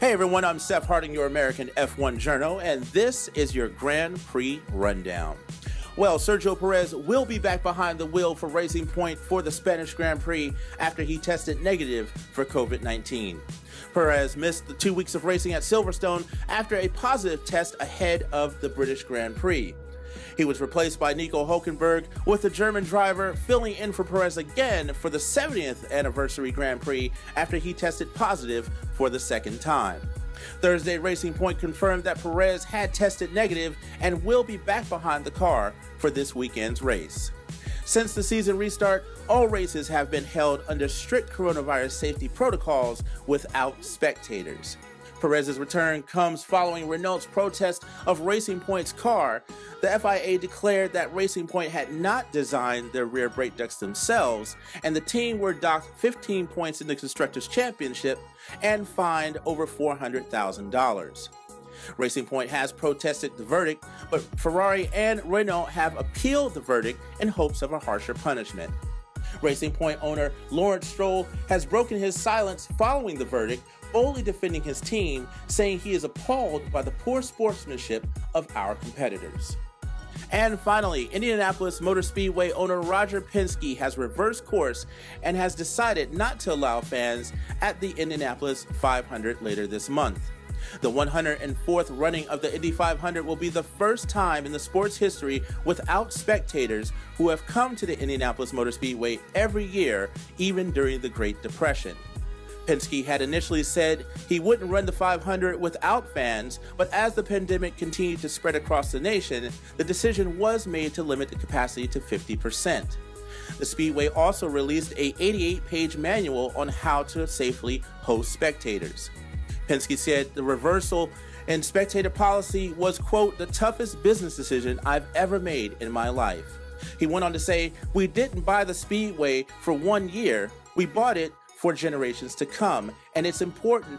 Hey everyone, I'm Seth Harding, your American F1 journo, and this is your Grand Prix Rundown. Well, Sergio Perez will be back behind the wheel for Racing Point for the Spanish Grand Prix after he tested negative for COVID 19. Perez missed the two weeks of racing at Silverstone after a positive test ahead of the British Grand Prix. He was replaced by Nico Hulkenberg, with the German driver filling in for Perez again for the 70th anniversary Grand Prix after he tested positive for the second time. Thursday, Racing Point confirmed that Perez had tested negative and will be back behind the car for this weekend's race. Since the season restart, all races have been held under strict coronavirus safety protocols without spectators. Perez's return comes following Renault's protest of Racing Point's car. The FIA declared that Racing Point had not designed their rear brake ducts themselves, and the team were docked 15 points in the Constructors' Championship and fined over $400,000. Racing Point has protested the verdict, but Ferrari and Renault have appealed the verdict in hopes of a harsher punishment. Racing Point owner Lawrence Stroll has broken his silence following the verdict, boldly defending his team, saying he is appalled by the poor sportsmanship of our competitors. And finally, Indianapolis Motor Speedway owner Roger Penske has reversed course and has decided not to allow fans at the Indianapolis 500 later this month. The 104th running of the Indy 500 will be the first time in the sport's history without spectators who have come to the Indianapolis Motor Speedway every year, even during the Great Depression. Penske had initially said he wouldn't run the 500 without fans, but as the pandemic continued to spread across the nation, the decision was made to limit the capacity to 50%. The Speedway also released a 88-page manual on how to safely host spectators. Penske said the reversal in spectator policy was, quote, the toughest business decision I've ever made in my life. He went on to say, We didn't buy the Speedway for one year, we bought it for generations to come, and it's important